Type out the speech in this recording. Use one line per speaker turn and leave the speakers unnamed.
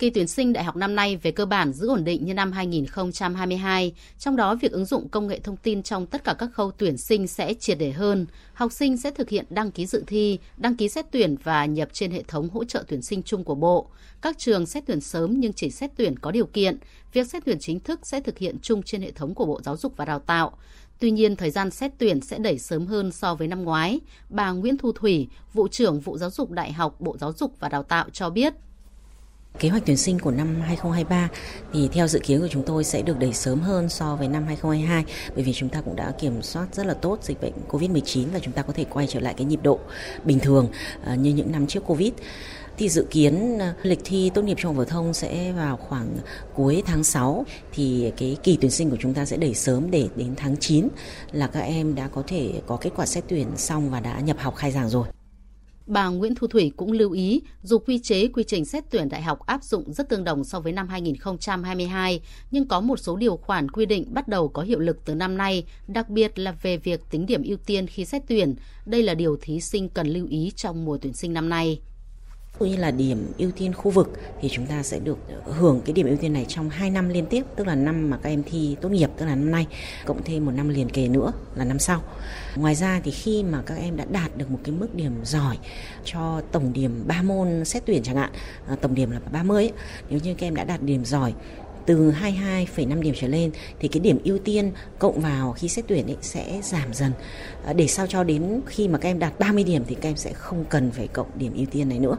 Kỳ tuyển sinh đại học năm nay về cơ bản giữ ổn định như năm 2022, trong đó việc ứng dụng công nghệ thông tin trong tất cả các khâu tuyển sinh sẽ triệt để hơn. Học sinh sẽ thực hiện đăng ký dự thi, đăng ký xét tuyển và nhập trên hệ thống hỗ trợ tuyển sinh chung của Bộ. Các trường xét tuyển sớm nhưng chỉ xét tuyển có điều kiện. Việc xét tuyển chính thức sẽ thực hiện chung trên hệ thống của Bộ Giáo dục và Đào tạo. Tuy nhiên, thời gian xét tuyển sẽ đẩy sớm hơn so với năm ngoái. Bà Nguyễn Thu Thủy, vụ trưởng vụ giáo dục đại học Bộ Giáo dục và Đào tạo cho biết.
Kế hoạch tuyển sinh của năm 2023 thì theo dự kiến của chúng tôi sẽ được đẩy sớm hơn so với năm 2022 bởi vì chúng ta cũng đã kiểm soát rất là tốt dịch bệnh Covid-19 và chúng ta có thể quay trở lại cái nhịp độ bình thường à, như những năm trước Covid thì dự kiến à, lịch thi tốt nghiệp trung học phổ thông sẽ vào khoảng cuối tháng 6 thì cái kỳ tuyển sinh của chúng ta sẽ đẩy sớm để đến tháng 9 là các em đã có thể có kết quả xét tuyển xong và đã nhập học khai giảng rồi.
Bà Nguyễn Thu Thủy cũng lưu ý, dù quy chế quy trình xét tuyển đại học áp dụng rất tương đồng so với năm 2022, nhưng có một số điều khoản quy định bắt đầu có hiệu lực từ năm nay, đặc biệt là về việc tính điểm ưu tiên khi xét tuyển. Đây là điều thí sinh cần lưu ý trong mùa tuyển sinh năm nay
như là điểm ưu tiên khu vực thì chúng ta sẽ được hưởng cái điểm ưu tiên này trong 2 năm liên tiếp tức là năm mà các em thi tốt nghiệp tức là năm nay cộng thêm một năm liền kề nữa là năm sau ngoài ra thì khi mà các em đã đạt được một cái mức điểm giỏi cho tổng điểm 3 môn xét tuyển chẳng hạn à, tổng điểm là 30 ấy, nếu như các em đã đạt điểm giỏi từ 22,5 điểm trở lên thì cái điểm ưu tiên cộng vào khi xét tuyển ấy sẽ giảm dần à, để sao cho đến khi mà các em đạt 30 điểm thì các em sẽ không cần phải cộng điểm ưu tiên này nữa.